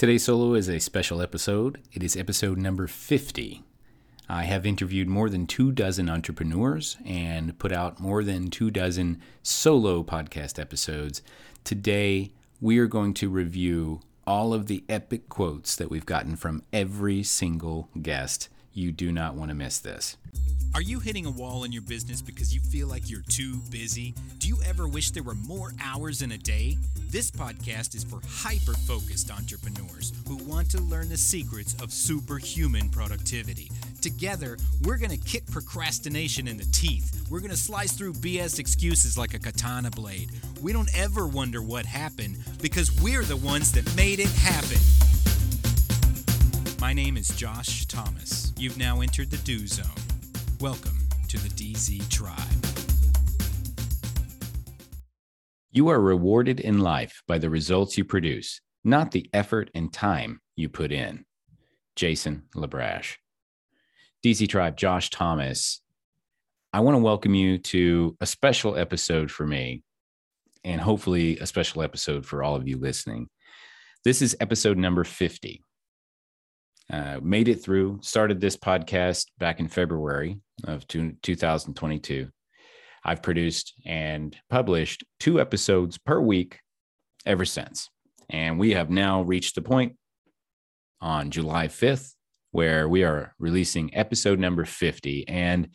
Today's solo is a special episode. It is episode number 50. I have interviewed more than two dozen entrepreneurs and put out more than two dozen solo podcast episodes. Today, we are going to review all of the epic quotes that we've gotten from every single guest. You do not want to miss this. Are you hitting a wall in your business because you feel like you're too busy? Do you ever wish there were more hours in a day? This podcast is for hyper focused entrepreneurs who want to learn the secrets of superhuman productivity. Together, we're going to kick procrastination in the teeth. We're going to slice through BS excuses like a katana blade. We don't ever wonder what happened because we're the ones that made it happen. My name is Josh Thomas. You've now entered the Do Zone. Welcome to the DZ Tribe. You are rewarded in life by the results you produce, not the effort and time you put in. Jason LaBrash. DZ Tribe, Josh Thomas. I want to welcome you to a special episode for me, and hopefully a special episode for all of you listening. This is episode number 50. Uh, made it through, started this podcast back in February of two, 2022. I've produced and published two episodes per week ever since. And we have now reached the point on July 5th where we are releasing episode number 50. And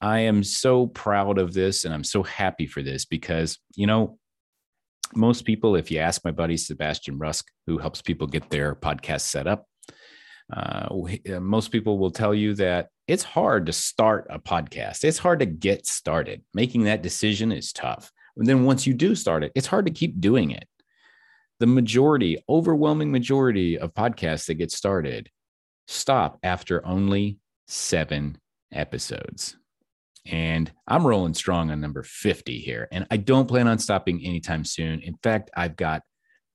I am so proud of this and I'm so happy for this because, you know, most people, if you ask my buddy Sebastian Rusk, who helps people get their podcast set up, uh, uh, most people will tell you that it's hard to start a podcast. It's hard to get started. Making that decision is tough. And then once you do start it, it's hard to keep doing it. The majority, overwhelming majority of podcasts that get started stop after only seven episodes. And I'm rolling strong on number 50 here. And I don't plan on stopping anytime soon. In fact, I've got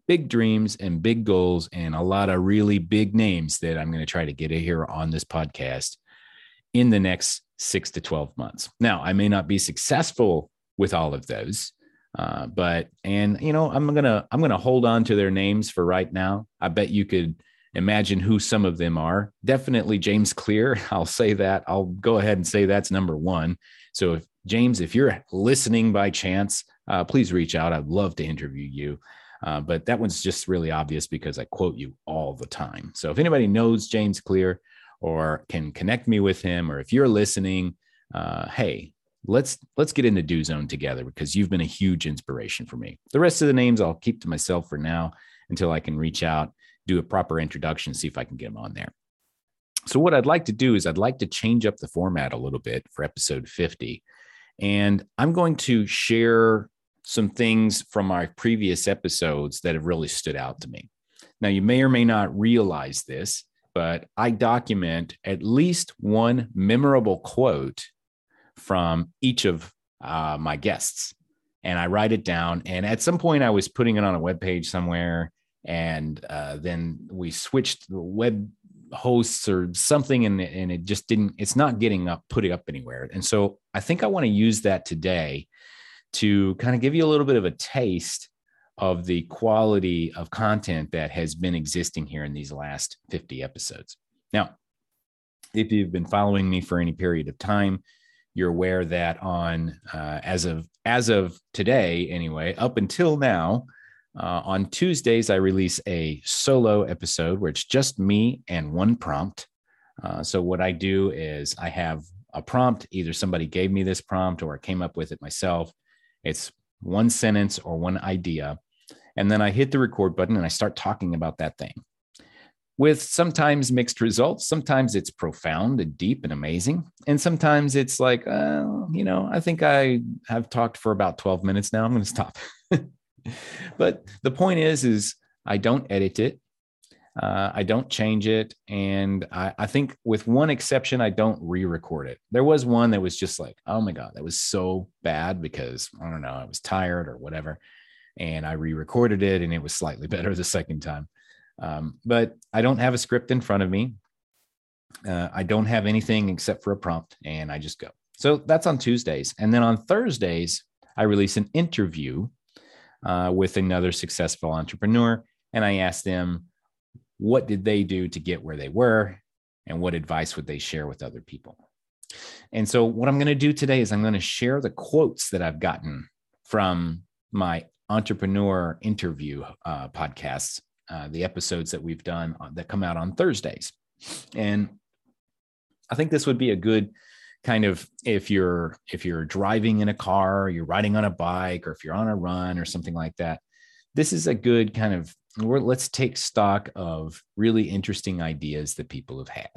big dreams and big goals and a lot of really big names that I'm going to try to get here on this podcast in the next six to 12 months. Now, I may not be successful with all of those. Uh, but and you know i'm gonna i'm gonna hold on to their names for right now. I bet you could imagine who some of them are. Definitely james clear i'll say that. I'll go ahead and say that's number one. So if james if you're listening by chance uh, please reach out. I'd love to interview you uh, but that one's just really obvious because I quote you all the time. So if anybody knows James Clear or can connect me with him, or if you're listening, uh, hey, let's let's get in the do zone together because you've been a huge inspiration for me. The rest of the names I'll keep to myself for now until I can reach out, do a proper introduction, see if I can get them on there. So what I'd like to do is I'd like to change up the format a little bit for episode 50. And I'm going to share some things from my previous episodes that have really stood out to me. Now, you may or may not realize this, but I document at least one memorable quote from each of uh, my guests. And I write it down. And at some point, I was putting it on a web page somewhere. And uh, then we switched the web hosts or something, and, and it just didn't, it's not getting up, putting up anywhere. And so I think I want to use that today to kind of give you a little bit of a taste of the quality of content that has been existing here in these last 50 episodes. Now, if you've been following me for any period of time, you're aware that on uh, as of as of today, anyway, up until now, uh, on Tuesdays I release a solo episode where it's just me and one prompt. Uh, so what I do is I have a prompt. Either somebody gave me this prompt or I came up with it myself, it's one sentence or one idea. And then I hit the record button and I start talking about that thing with sometimes mixed results. Sometimes it's profound and deep and amazing. And sometimes it's like, uh, you know, I think I have talked for about 12 minutes now. I'm going to stop. but the point is, is I don't edit it. Uh, I don't change it. And I, I, think, with one exception, I don't re record it. There was one that was just like, oh my God, that was so bad because I don't know, I was tired or whatever. And I re recorded it and it was slightly better the second time. Um, but I don't have a script in front of me. Uh, I don't have anything except for a prompt and I just go. So that's on Tuesdays. And then on Thursdays, I release an interview uh, with another successful entrepreneur and I ask them, what did they do to get where they were and what advice would they share with other people. And so, what I'm going to do today is I'm going to share the quotes that I've gotten from my entrepreneur interview uh, podcasts, uh, the episodes that we've done on, that come out on Thursdays. And I think this would be a good kind of if you're if you're driving in a car, you're riding on a bike, or if you're on a run or something like that. This is a good kind of let's take stock of really interesting ideas that people have had.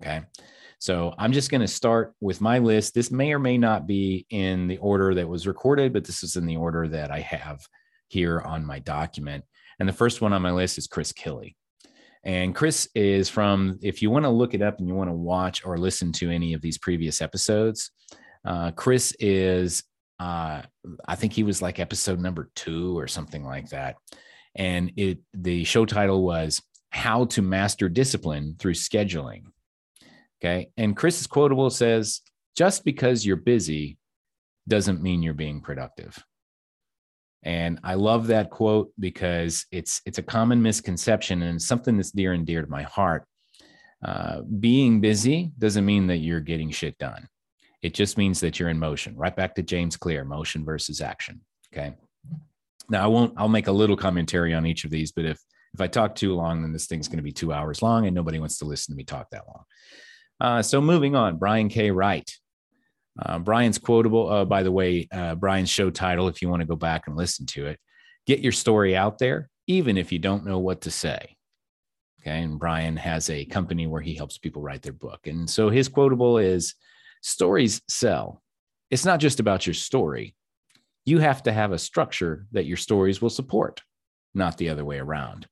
Okay. So I'm just going to start with my list. This may or may not be in the order that was recorded, but this is in the order that I have here on my document. And the first one on my list is Chris Kelly. And Chris is from, if you want to look it up and you want to watch or listen to any of these previous episodes, uh, Chris is, uh, I think he was like episode number two or something like that. And it, the show title was How to Master Discipline Through Scheduling. Okay. And Chris's quotable says, just because you're busy doesn't mean you're being productive. And I love that quote because it's it's a common misconception and something that's dear and dear to my heart. Uh, being busy doesn't mean that you're getting shit done. It just means that you're in motion. Right back to James Clear, motion versus action. Okay. Now I won't. I'll make a little commentary on each of these, but if if I talk too long, then this thing's going to be two hours long, and nobody wants to listen to me talk that long. Uh, so moving on, Brian K. Wright. Uh, Brian's quotable, uh, by the way, uh, Brian's show title, if you want to go back and listen to it, get your story out there, even if you don't know what to say. Okay. And Brian has a company where he helps people write their book. And so his quotable is stories sell. It's not just about your story. You have to have a structure that your stories will support, not the other way around.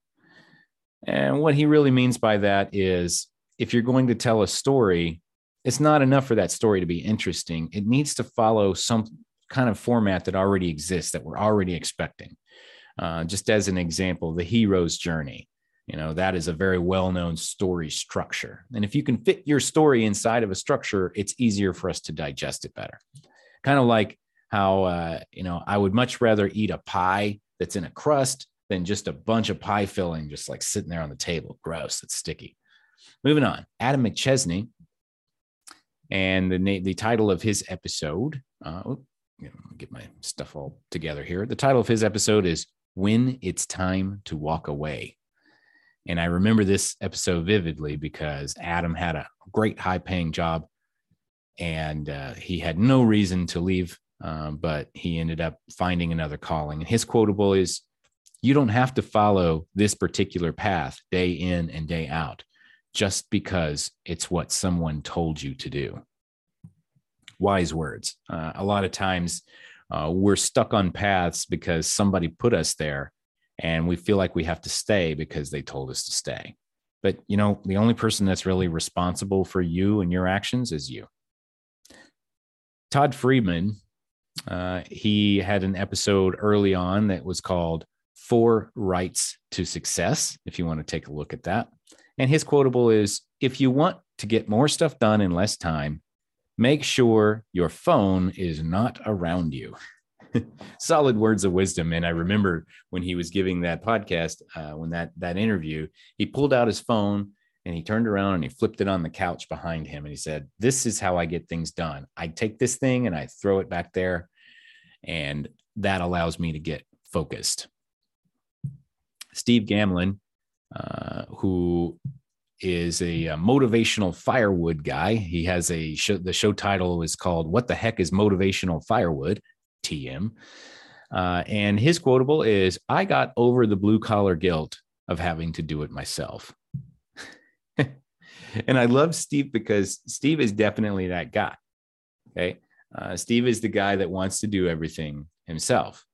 And what he really means by that is if you're going to tell a story, it's not enough for that story to be interesting. It needs to follow some kind of format that already exists that we're already expecting. Uh, just as an example, the hero's journey. You know, that is a very well known story structure. And if you can fit your story inside of a structure, it's easier for us to digest it better. Kind of like how, uh, you know, I would much rather eat a pie that's in a crust than just a bunch of pie filling just like sitting there on the table. Gross, it's sticky. Moving on, Adam McChesney, and the the title of his episode. Uh, oh, get my stuff all together here. The title of his episode is "When It's Time to Walk Away," and I remember this episode vividly because Adam had a great high paying job, and uh, he had no reason to leave, um, but he ended up finding another calling. And his quotable is. You don't have to follow this particular path day in and day out just because it's what someone told you to do. Wise words. Uh, a lot of times uh, we're stuck on paths because somebody put us there and we feel like we have to stay because they told us to stay. But you know, the only person that's really responsible for you and your actions is you. Todd Friedman, uh, he had an episode early on that was called Four Rights to Success, if you want to take a look at that. And his quotable is if you want to get more stuff done in less time, make sure your phone is not around you. Solid words of wisdom. And I remember when he was giving that podcast, uh, when that that interview, he pulled out his phone and he turned around and he flipped it on the couch behind him and he said, "This is how I get things done. I take this thing and I throw it back there, and that allows me to get focused." Steve Gamlin uh, who is a, a, motivational firewood guy. He has a show, the show title is called "What the Heck is Motivational Firewood?" TM, uh, and his quotable is, "I got over the blue collar guilt of having to do it myself." and I love Steve because Steve is definitely that guy. Okay, uh, Steve is the guy that wants to do everything himself,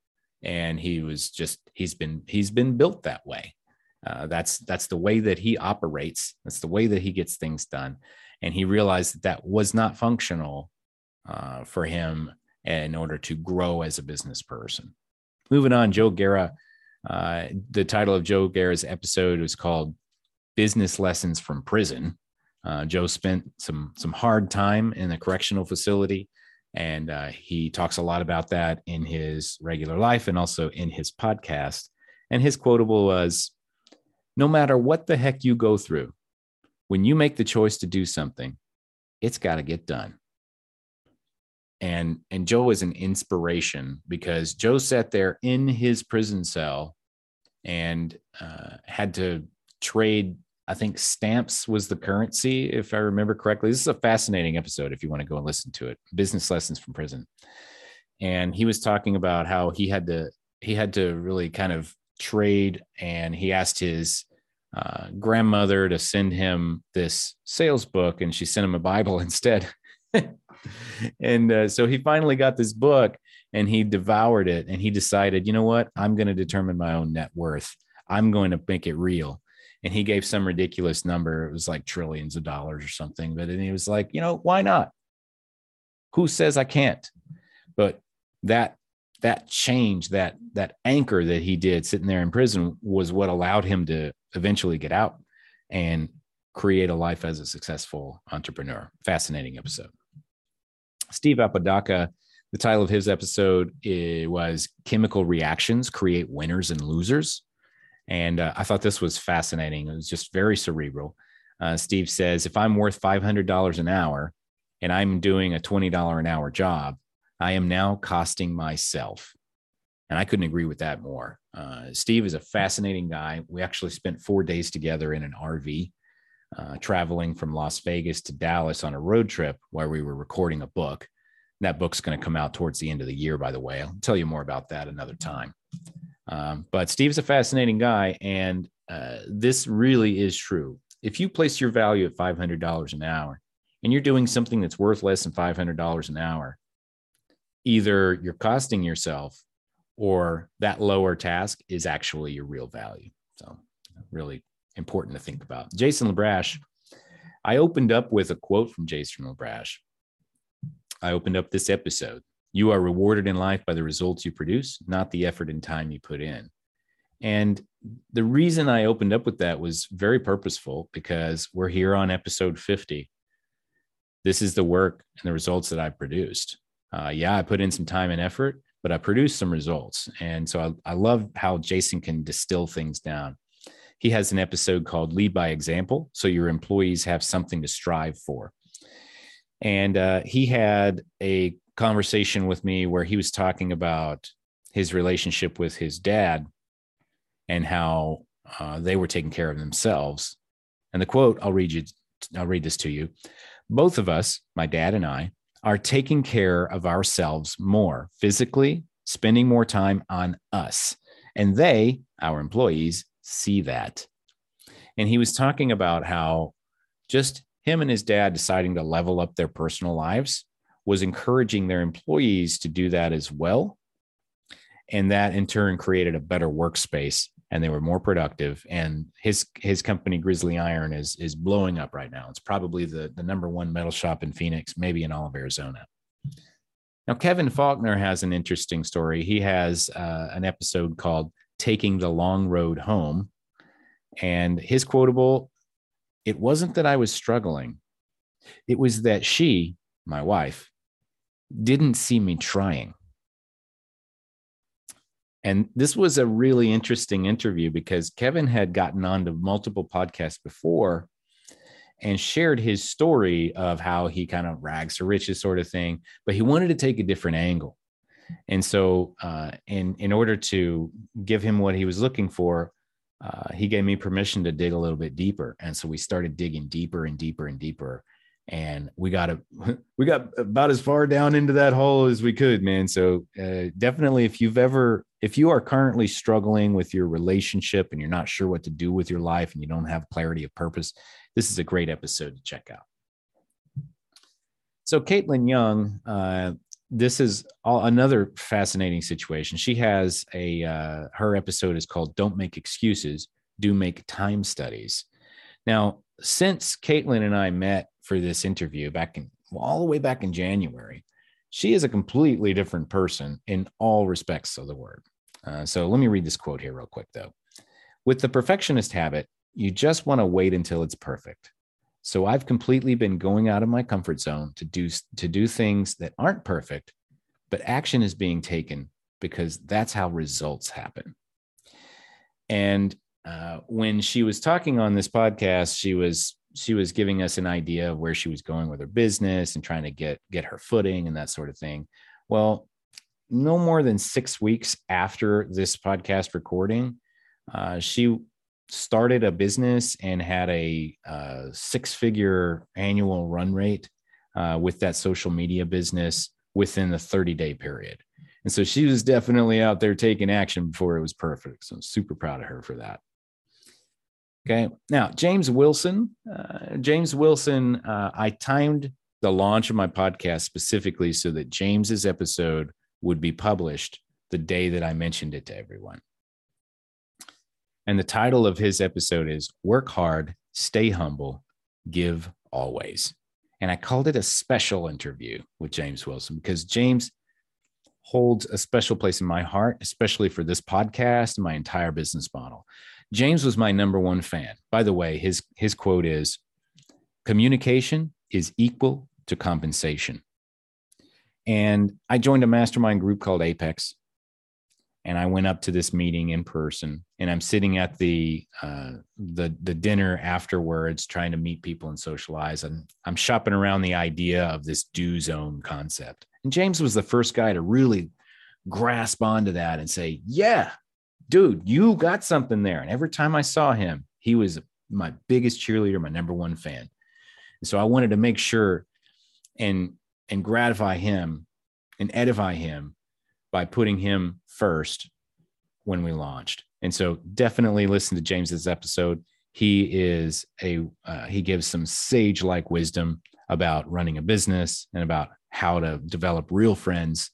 and he was just he's been he's been built that way uh, that's that's the way that he operates. That's the way that he gets things done. And he realized that that was not functional uh, for him in order to grow as a business person. Moving on, Joe Guerra. Uh, the title of Joe Guerra's episode was called "Business Lessons from Prison." Uh, Joe spent some some hard time in a correctional facility, and uh, he talks a lot about that in his regular life and also in his podcast. And his quotable was, no matter what the heck you go through, when you make the choice to do something, it's got to get done. And and Joe was an inspiration because Joe sat there in his prison cell and uh, had to trade. I think stamps was the currency, if I remember correctly. This is a fascinating episode if you want to go and listen to it. Business lessons from prison. And he was talking about how he had to he had to really kind of trade and he asked his uh, grandmother to send him this sales book and she sent him a bible instead and uh, so he finally got this book and he devoured it and he decided you know what? I'm going to determine my own net worth. I'm going to make it real. And he gave some ridiculous number. It was like trillions of dollars or something. But then he was like you know why not? Who says i can't? But that that change, that that anchor that he did sitting there in prison was what allowed him to eventually get out and create a life as a successful entrepreneur. Fascinating episode. Steve Apodaca, the title of his episode was Chemical Reactions Create Winners and Losers. And uh, I thought this was fascinating. It was just very cerebral. Uh, Steve says, if I'm worth $500 an hour and I'm doing a $20 an hour job, I am now costing myself. And I couldn't agree with that more. Uh, Steve is a fascinating guy. We actually spent four days together in an RV, uh, traveling from Las Vegas to Dallas on a road trip where we were recording a book. That book's going to come out towards the end of the year, by the way. I'll tell you more about that another time. Um, but Steve's a fascinating guy. And uh, this really is true. If you place your value at $500 an hour and you're doing something that's worth less than $500 an hour, either you're costing yourself or that lower task is actually your real value. So, really important to think about. Jason LaBrash, I opened up with a quote from Jason LaBrash. I opened up this episode. You are rewarded in life by the results you produce, not the effort and time you put in. And the reason I opened up with that was very purposeful because we're here on episode 50. This is the work and the results that I've produced uh, yeah, I put in some time and effort, but I produced some results. And so I, I love how Jason can distill things down. He has an episode called Lead by Example. So your employees have something to strive for. And uh, he had a conversation with me where he was talking about his relationship with his dad and how uh, they were taking care of themselves. And the quote, I'll read you, I'll read this to you. Both of us, my dad and I, are taking care of ourselves more physically, spending more time on us. And they, our employees, see that. And he was talking about how just him and his dad deciding to level up their personal lives was encouraging their employees to do that as well. And that in turn created a better workspace and they were more productive. And his his company Grizzly Iron is is blowing up right now. It's probably the the number one metal shop in Phoenix, maybe in all of Arizona. Now Kevin Faulkner has an interesting story. He has uh, an episode called "Taking the Long Road Home," and his quotable: "It wasn't that I was struggling; it was that she, my wife, didn't see me trying." And this was a really interesting interview because Kevin had gotten onto multiple podcasts before and shared his story of how he kind of rags to riches sort of thing, but he wanted to take a different angle. And so, uh, in in order to give him what he was looking for, uh, he gave me permission to dig a little bit deeper. And so we started digging deeper and deeper and deeper. And we got a we got about as far down into that hole as we could man. So uh, definitely if you've ever if you are currently struggling with your relationship and you're not sure what to do with your life and you don't have clarity of purpose this is a great episode to check out. So caitlin young uh, this is all, another fascinating situation she has a uh, her episode is called don't make excuses do make time studies now since caitlin and i met for this interview back in well, all the way back in January. She is a completely different person in all respects of the word. Uh, so let me read this quote here, real quick, though. With the perfectionist habit, you just want to wait until it's perfect. So I've completely been going out of my comfort zone to do to do things that aren't perfect, but action is being taken because that's how results happen. And uh, when she was talking on this podcast, she was she was giving us an idea of where she was going with her business and trying to get get her footing and that sort of thing. Well, no more than six weeks after this podcast recording, uh, she started a business and had a uh, six figure annual run rate uh, with that social media business within the 30 day period. And so she was definitely out there taking action before it was perfect. So I'm super proud of her for that. Okay. Now, James Wilson, uh, James Wilson, uh, I timed the launch of my podcast specifically so that James's episode would be published the day that I mentioned it to everyone. And the title of his episode is Work Hard, Stay Humble, Give Always. And I called it a special interview with James Wilson because James holds a special place in my heart, especially for this podcast and my entire business model. James was my number one fan. By the way, his, his quote is communication is equal to compensation. And I joined a mastermind group called Apex. And I went up to this meeting in person, and I'm sitting at the uh, the the dinner afterwards, trying to meet people and socialize. And I'm shopping around the idea of this do zone concept. And James was the first guy to really grasp onto that and say, "Yeah, dude, you got something there." And every time I saw him, he was my biggest cheerleader, my number one fan. And so I wanted to make sure and and gratify him and edify him by putting him first when we launched. And so definitely listen to James's episode. He is a uh, he gives some sage like wisdom about running a business and about how to develop real friends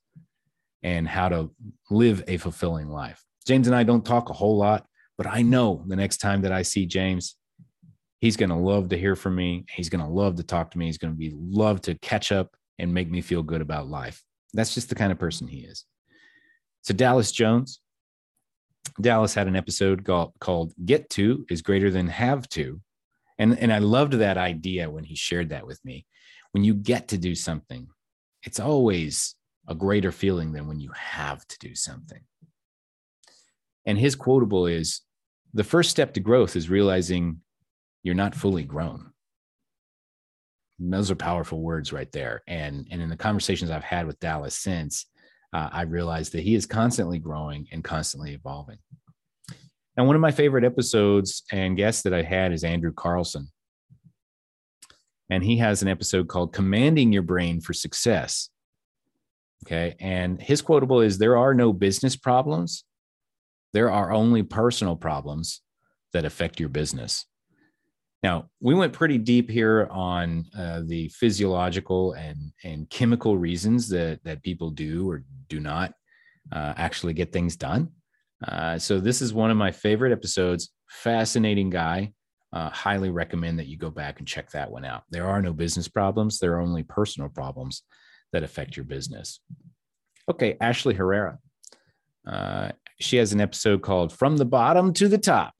and how to live a fulfilling life. James and I don't talk a whole lot, but I know the next time that I see James, he's going to love to hear from me. He's going to love to talk to me. He's going to be love to catch up and make me feel good about life. That's just the kind of person he is. So, Dallas Jones, Dallas had an episode called, called Get To is Greater Than Have To. And, and I loved that idea when he shared that with me. When you get to do something, it's always a greater feeling than when you have to do something. And his quotable is the first step to growth is realizing you're not fully grown those are powerful words right there. And and in the conversations I've had with Dallas since, uh, I realized that he is constantly growing and constantly evolving. And one of my favorite episodes and guests that I had is Andrew Carlson. And he has an episode called Commanding Your Brain for Success. Okay. And his quotable is There are no business problems, there are only personal problems that affect your business. Now, we went pretty deep here on uh, the physiological and, and chemical reasons that, that people do or do not uh, actually get things done. Uh, so, this is one of my favorite episodes. Fascinating guy. Uh, highly recommend that you go back and check that one out. There are no business problems, there are only personal problems that affect your business. Okay, Ashley Herrera. Uh, she has an episode called From the Bottom to the Top.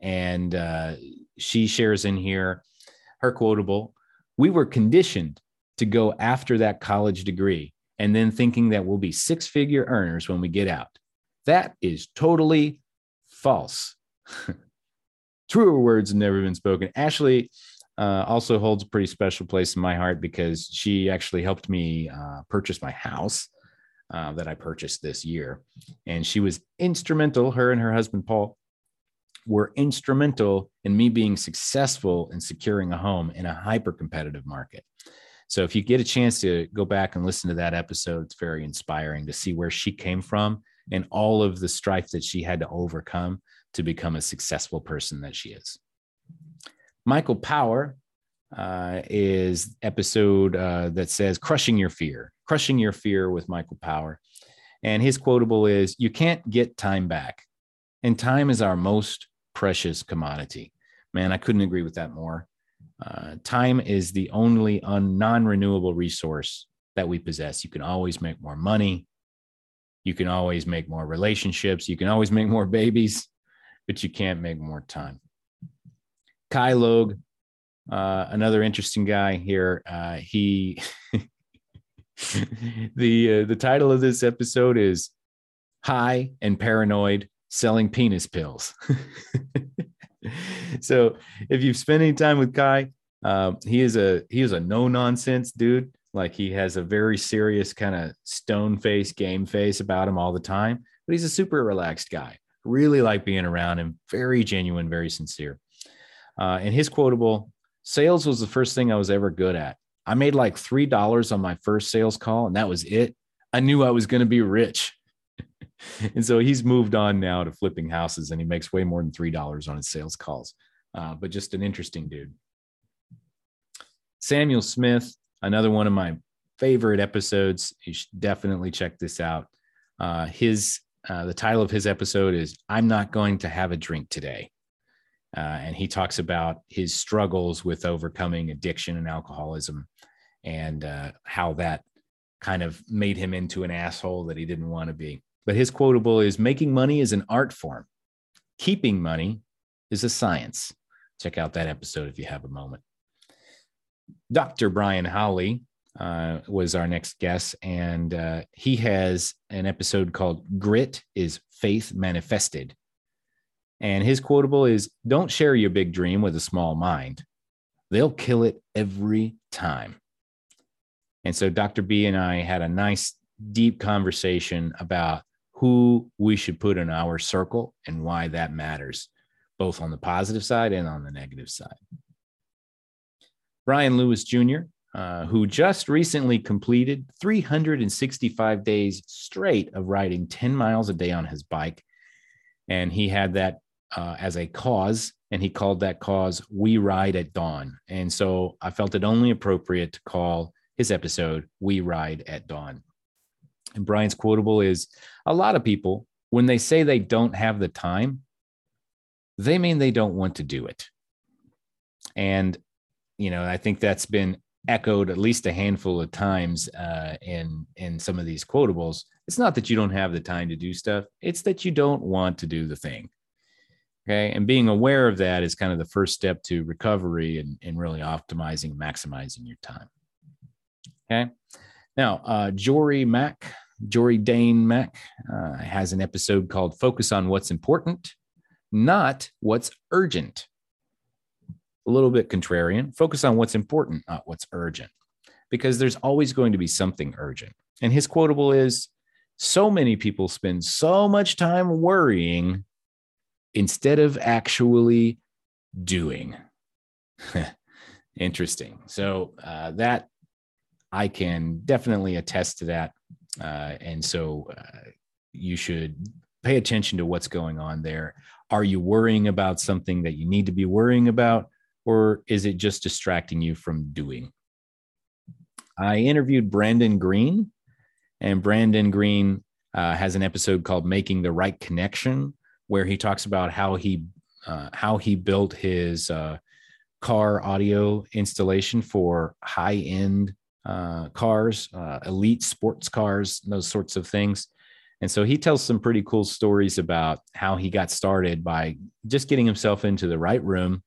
And uh, she shares in here her quotable We were conditioned to go after that college degree and then thinking that we'll be six figure earners when we get out. That is totally false. Truer words have never been spoken. Ashley uh, also holds a pretty special place in my heart because she actually helped me uh, purchase my house uh, that I purchased this year. And she was instrumental, her and her husband, Paul, were instrumental in me being successful in securing a home in a hyper competitive market. So if you get a chance to go back and listen to that episode, it's very inspiring to see where she came from and all of the strife that she had to overcome to become a successful person that she is. Michael Power uh, is episode uh, that says crushing your fear, crushing your fear with Michael Power. And his quotable is, you can't get time back. And time is our most precious commodity. Man, I couldn't agree with that more. Uh, time is the only un- non renewable resource that we possess. You can always make more money. You can always make more relationships. You can always make more babies, but you can't make more time. Kai Logue, uh, another interesting guy here. Uh, he, the uh, the title of this episode is "High and Paranoid selling penis pills. so if you've spent any time with Kai, um, he is a he is a no nonsense dude. Like he has a very serious kind of stone face, game face about him all the time, but he's a super relaxed guy. Really like being around him. Very genuine, very sincere. Uh, and his quotable sales was the first thing I was ever good at. I made like three dollars on my first sales call, and that was it. I knew I was going to be rich. and so he's moved on now to flipping houses and he makes way more than $3 on his sales calls. Uh, but just an interesting dude. Samuel Smith, another one of my favorite episodes. You should definitely check this out. Uh, his uh, the title of his episode is "I'm Not Going to Have a Drink Today," uh, and he talks about his struggles with overcoming addiction and alcoholism, and uh, how that kind of made him into an asshole that he didn't want to be. But his quotable is making money is an art form, keeping money is a science. Check out that episode if you have a moment. Dr. Brian Howley uh, was our next guest, and uh, he has an episode called Grit is Faith Manifested. And his quotable is Don't share your big dream with a small mind, they'll kill it every time. And so Dr. B and I had a nice, deep conversation about who we should put in our circle and why that matters, both on the positive side and on the negative side. Brian Lewis Jr., uh, who just recently completed 365 days straight of riding 10 miles a day on his bike. And he had that uh, as a cause, and he called that cause We Ride at Dawn. And so I felt it only appropriate to call his episode We Ride at Dawn. And Brian's quotable is a lot of people, when they say they don't have the time, they mean they don't want to do it. And, you know, I think that's been echoed at least a handful of times uh, in in some of these quotables. It's not that you don't have the time to do stuff; it's that you don't want to do the thing. Okay, and being aware of that is kind of the first step to recovery and, and really optimizing, maximizing your time. Okay, now uh, Jory Mack Jory Dane Mack uh, has an episode called Focus on What's Important, Not What's Urgent. A little bit contrarian. Focus on what's important, not what's urgent, because there's always going to be something urgent. And his quotable is So many people spend so much time worrying instead of actually doing. Interesting. So uh, that I can definitely attest to that uh, and so uh, you should pay attention to what's going on there. Are you worrying about something that you need to be worrying about, or is it just distracting you from doing? I interviewed Brandon Green, and Brandon Green uh, has an episode called "Making the Right Connection," where he talks about how he uh, how he built his uh, car audio installation for high end uh, cars, uh, elite sports cars, those sorts of things. And so he tells some pretty cool stories about how he got started by just getting himself into the right room,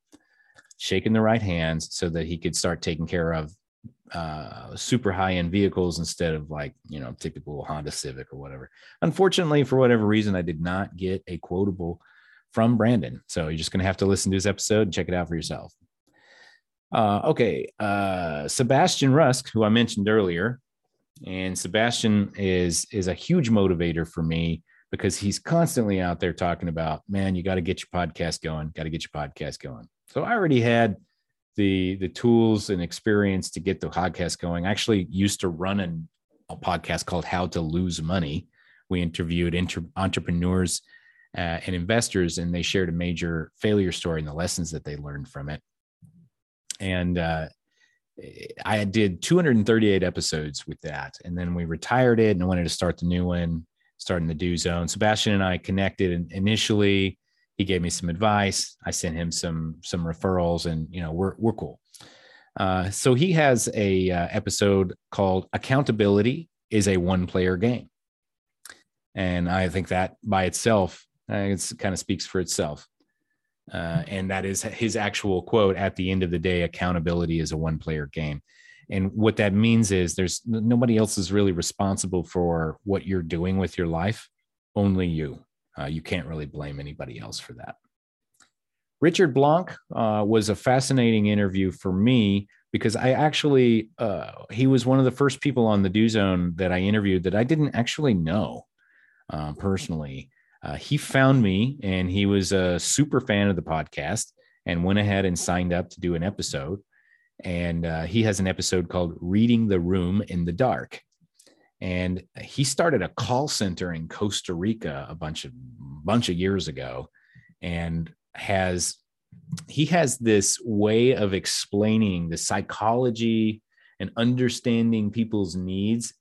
shaking the right hands so that he could start taking care of uh, super high end vehicles instead of like, you know, typical Honda Civic or whatever. Unfortunately, for whatever reason, I did not get a quotable from Brandon. So you're just going to have to listen to his episode and check it out for yourself. Uh, okay, uh, Sebastian Rusk, who I mentioned earlier, and Sebastian is is a huge motivator for me because he's constantly out there talking about, man, you got to get your podcast going, got to get your podcast going. So I already had the the tools and experience to get the podcast going. I actually used to run an, a podcast called How to Lose Money. We interviewed inter- entrepreneurs uh, and investors, and they shared a major failure story and the lessons that they learned from it and uh, I did 238 episodes with that, and then we retired it, and I wanted to start the new one, starting the Do Zone. Sebastian and I connected, and initially he gave me some advice. I sent him some some referrals, and you know we're we're cool. Uh, so he has a uh, episode called "Accountability is a One Player Game," and I think that by itself, uh, it kind of speaks for itself. Uh, and that is his actual quote at the end of the day accountability is a one player game and what that means is there's nobody else is really responsible for what you're doing with your life only you uh, you can't really blame anybody else for that. Richard Blanc uh, was a fascinating interview for me because I actually, uh, he was one of the first people on the Do Zone that I interviewed that I didn't actually know uh, personally. Uh, he found me and he was a super fan of the podcast and went ahead and signed up to do an episode. And uh, he has an episode called Reading the Room in the Dark. And he started a call center in Costa Rica a bunch of bunch of years ago and has he has this way of explaining the psychology and understanding people's needs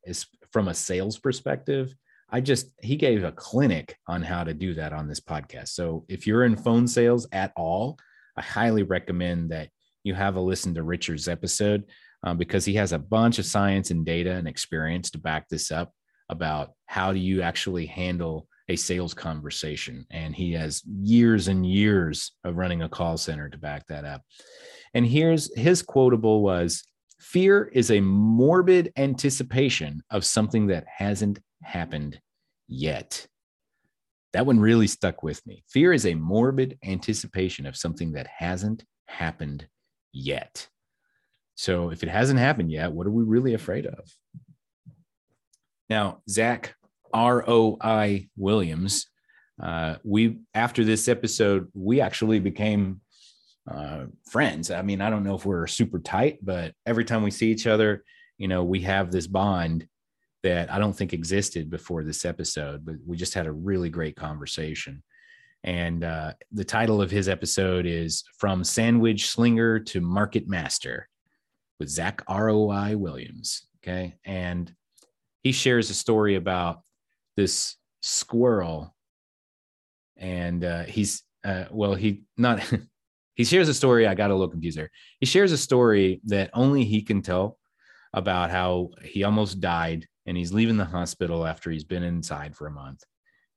from a sales perspective i just he gave a clinic on how to do that on this podcast so if you're in phone sales at all i highly recommend that you have a listen to richard's episode um, because he has a bunch of science and data and experience to back this up about how do you actually handle a sales conversation. And he has years and years of running a call center to back that up. And here's his quotable was fear is a morbid anticipation of something that hasn't happened yet. That one really stuck with me. Fear is a morbid anticipation of something that hasn't happened yet. So if it hasn't happened yet, what are we really afraid of? Now, Zach R.O.I. Williams, uh, we after this episode, we actually became uh, friends. I mean, I don't know if we're super tight, but every time we see each other, you know, we have this bond that I don't think existed before this episode, but we just had a really great conversation. And uh, the title of his episode is From Sandwich Slinger to Market Master with Zach ROI Williams. Okay. And he shares a story about this squirrel. And uh, he's, uh, well, he not, he shares a story. I got a little confused there. He shares a story that only he can tell about how he almost died and he's leaving the hospital after he's been inside for a month.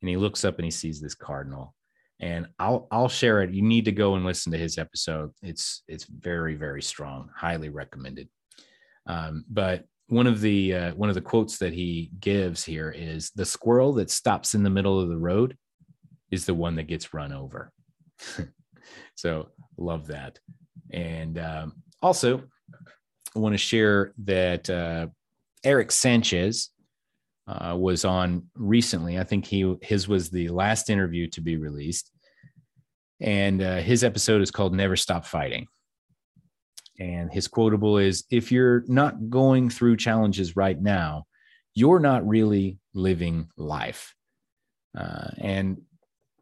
And he looks up and he sees this cardinal and I'll I'll share it. You need to go and listen to his episode. It's it's very very strong. Highly recommended. Um, but one of the uh, one of the quotes that he gives here is the squirrel that stops in the middle of the road is the one that gets run over. so love that. And um, also, I want to share that uh, Eric Sanchez uh, was on recently. I think he his was the last interview to be released, and uh, his episode is called "Never Stop Fighting." And his quotable is If you're not going through challenges right now, you're not really living life. Uh, and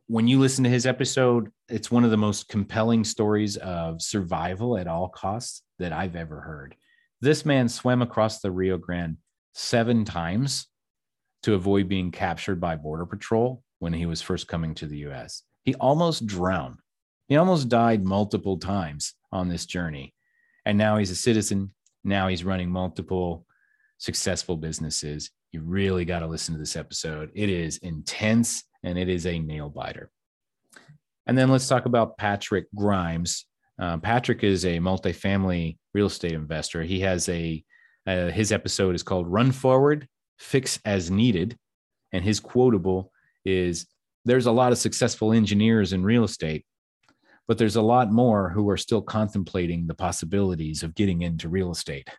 when you listen to his episode, it's one of the most compelling stories of survival at all costs that I've ever heard. This man swam across the Rio Grande seven times to avoid being captured by Border Patrol when he was first coming to the US. He almost drowned. He almost died multiple times on this journey. And now he's a citizen. Now he's running multiple successful businesses. You really got to listen to this episode. It is intense and it is a nail biter. And then let's talk about Patrick Grimes. Uh, Patrick is a multifamily real estate investor. He has a, uh, his episode is called Run Forward, Fix as Needed. And his quotable is There's a lot of successful engineers in real estate, but there's a lot more who are still contemplating the possibilities of getting into real estate.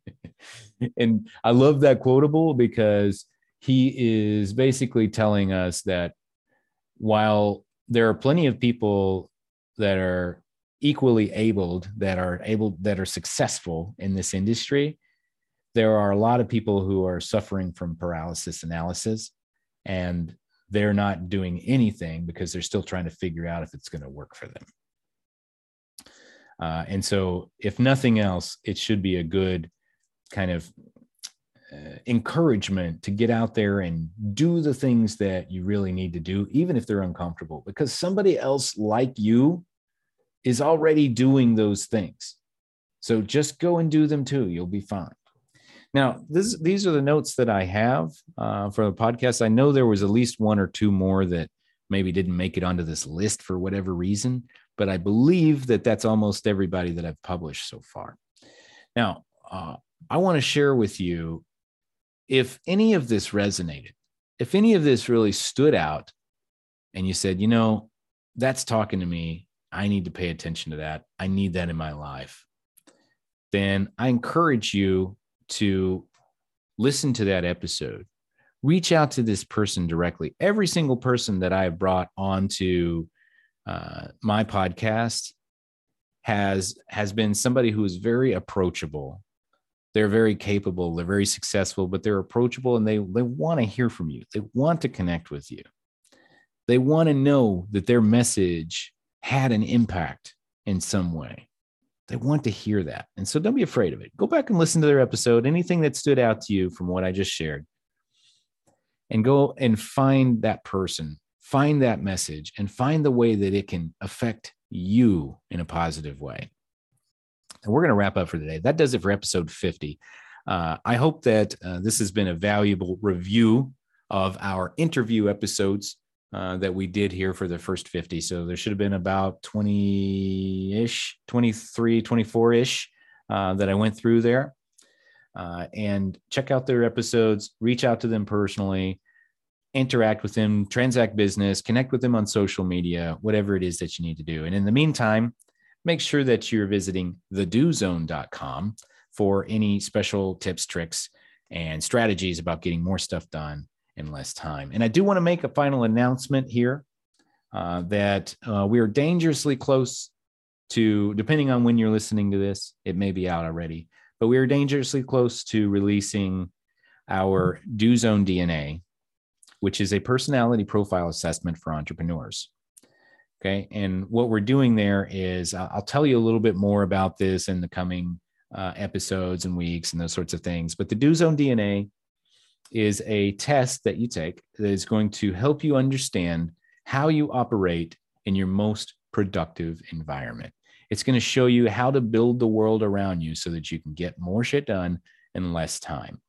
and I love that quotable because he is basically telling us that while there are plenty of people that are equally abled that are able that are successful in this industry there are a lot of people who are suffering from paralysis analysis and they're not doing anything because they're still trying to figure out if it's going to work for them. Uh, and so, if nothing else, it should be a good kind of uh, encouragement to get out there and do the things that you really need to do, even if they're uncomfortable, because somebody else like you is already doing those things. So just go and do them too. You'll be fine. Now, this, these are the notes that I have uh, for the podcast. I know there was at least one or two more that maybe didn't make it onto this list for whatever reason, but I believe that that's almost everybody that I've published so far. Now, uh, I want to share with you if any of this resonated, if any of this really stood out and you said, you know, that's talking to me. I need to pay attention to that. I need that in my life. Then I encourage you to listen to that episode. Reach out to this person directly. Every single person that I have brought onto uh, my podcast has has been somebody who is very approachable. They're very capable. They're very successful, but they're approachable and they they want to hear from you. They want to connect with you. They want to know that their message had an impact in some way. They want to hear that. And so don't be afraid of it. Go back and listen to their episode, anything that stood out to you from what I just shared, and go and find that person, find that message, and find the way that it can affect you in a positive way. And we're going to wrap up for today. That does it for episode 50. Uh, I hope that uh, this has been a valuable review of our interview episodes uh, that we did here for the first 50. So there should have been about 20 ish, 23, 24 ish uh, that I went through there. Uh, and check out their episodes, reach out to them personally, interact with them, transact business, connect with them on social media, whatever it is that you need to do. And in the meantime, make sure that you're visiting thedozone.com for any special tips, tricks, and strategies about getting more stuff done in less time. And I do want to make a final announcement here uh, that uh, we are dangerously close to, depending on when you're listening to this, it may be out already, but we are dangerously close to releasing our Do Zone DNA, which is a personality profile assessment for entrepreneurs. Okay. And what we're doing there is I'll tell you a little bit more about this in the coming uh, episodes and weeks and those sorts of things. But the Do Zone DNA is a test that you take that is going to help you understand how you operate in your most productive environment. It's going to show you how to build the world around you so that you can get more shit done in less time.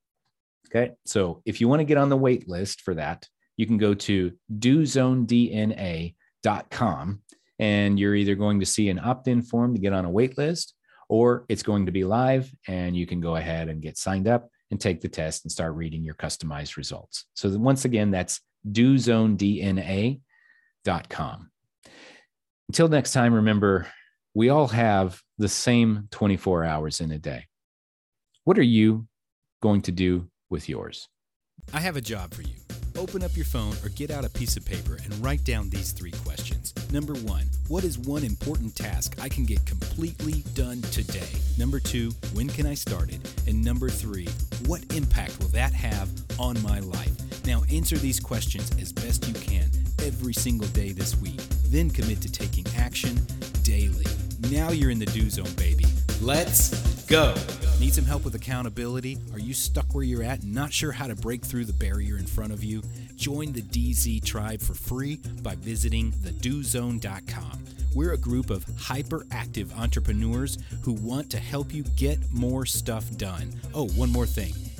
Okay. So if you want to get on the wait list for that, you can go to dozonedna.com and you're either going to see an opt in form to get on a wait list or it's going to be live and you can go ahead and get signed up and take the test and start reading your customized results. So once again, that's dozonedna.com. Until next time, remember, we all have the same 24 hours in a day. What are you going to do with yours? I have a job for you. Open up your phone or get out a piece of paper and write down these three questions. Number one, what is one important task I can get completely done today? Number two, when can I start it? And number three, what impact will that have on my life? Now answer these questions as best you can every single day this week. Then commit to taking action daily. Now you're in the do zone, baby. Let's go. Need some help with accountability? Are you stuck where you're at and not sure how to break through the barrier in front of you? Join the DZ tribe for free by visiting thedozone.com. We're a group of hyperactive entrepreneurs who want to help you get more stuff done. Oh, one more thing.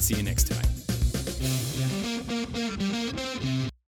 See you next time.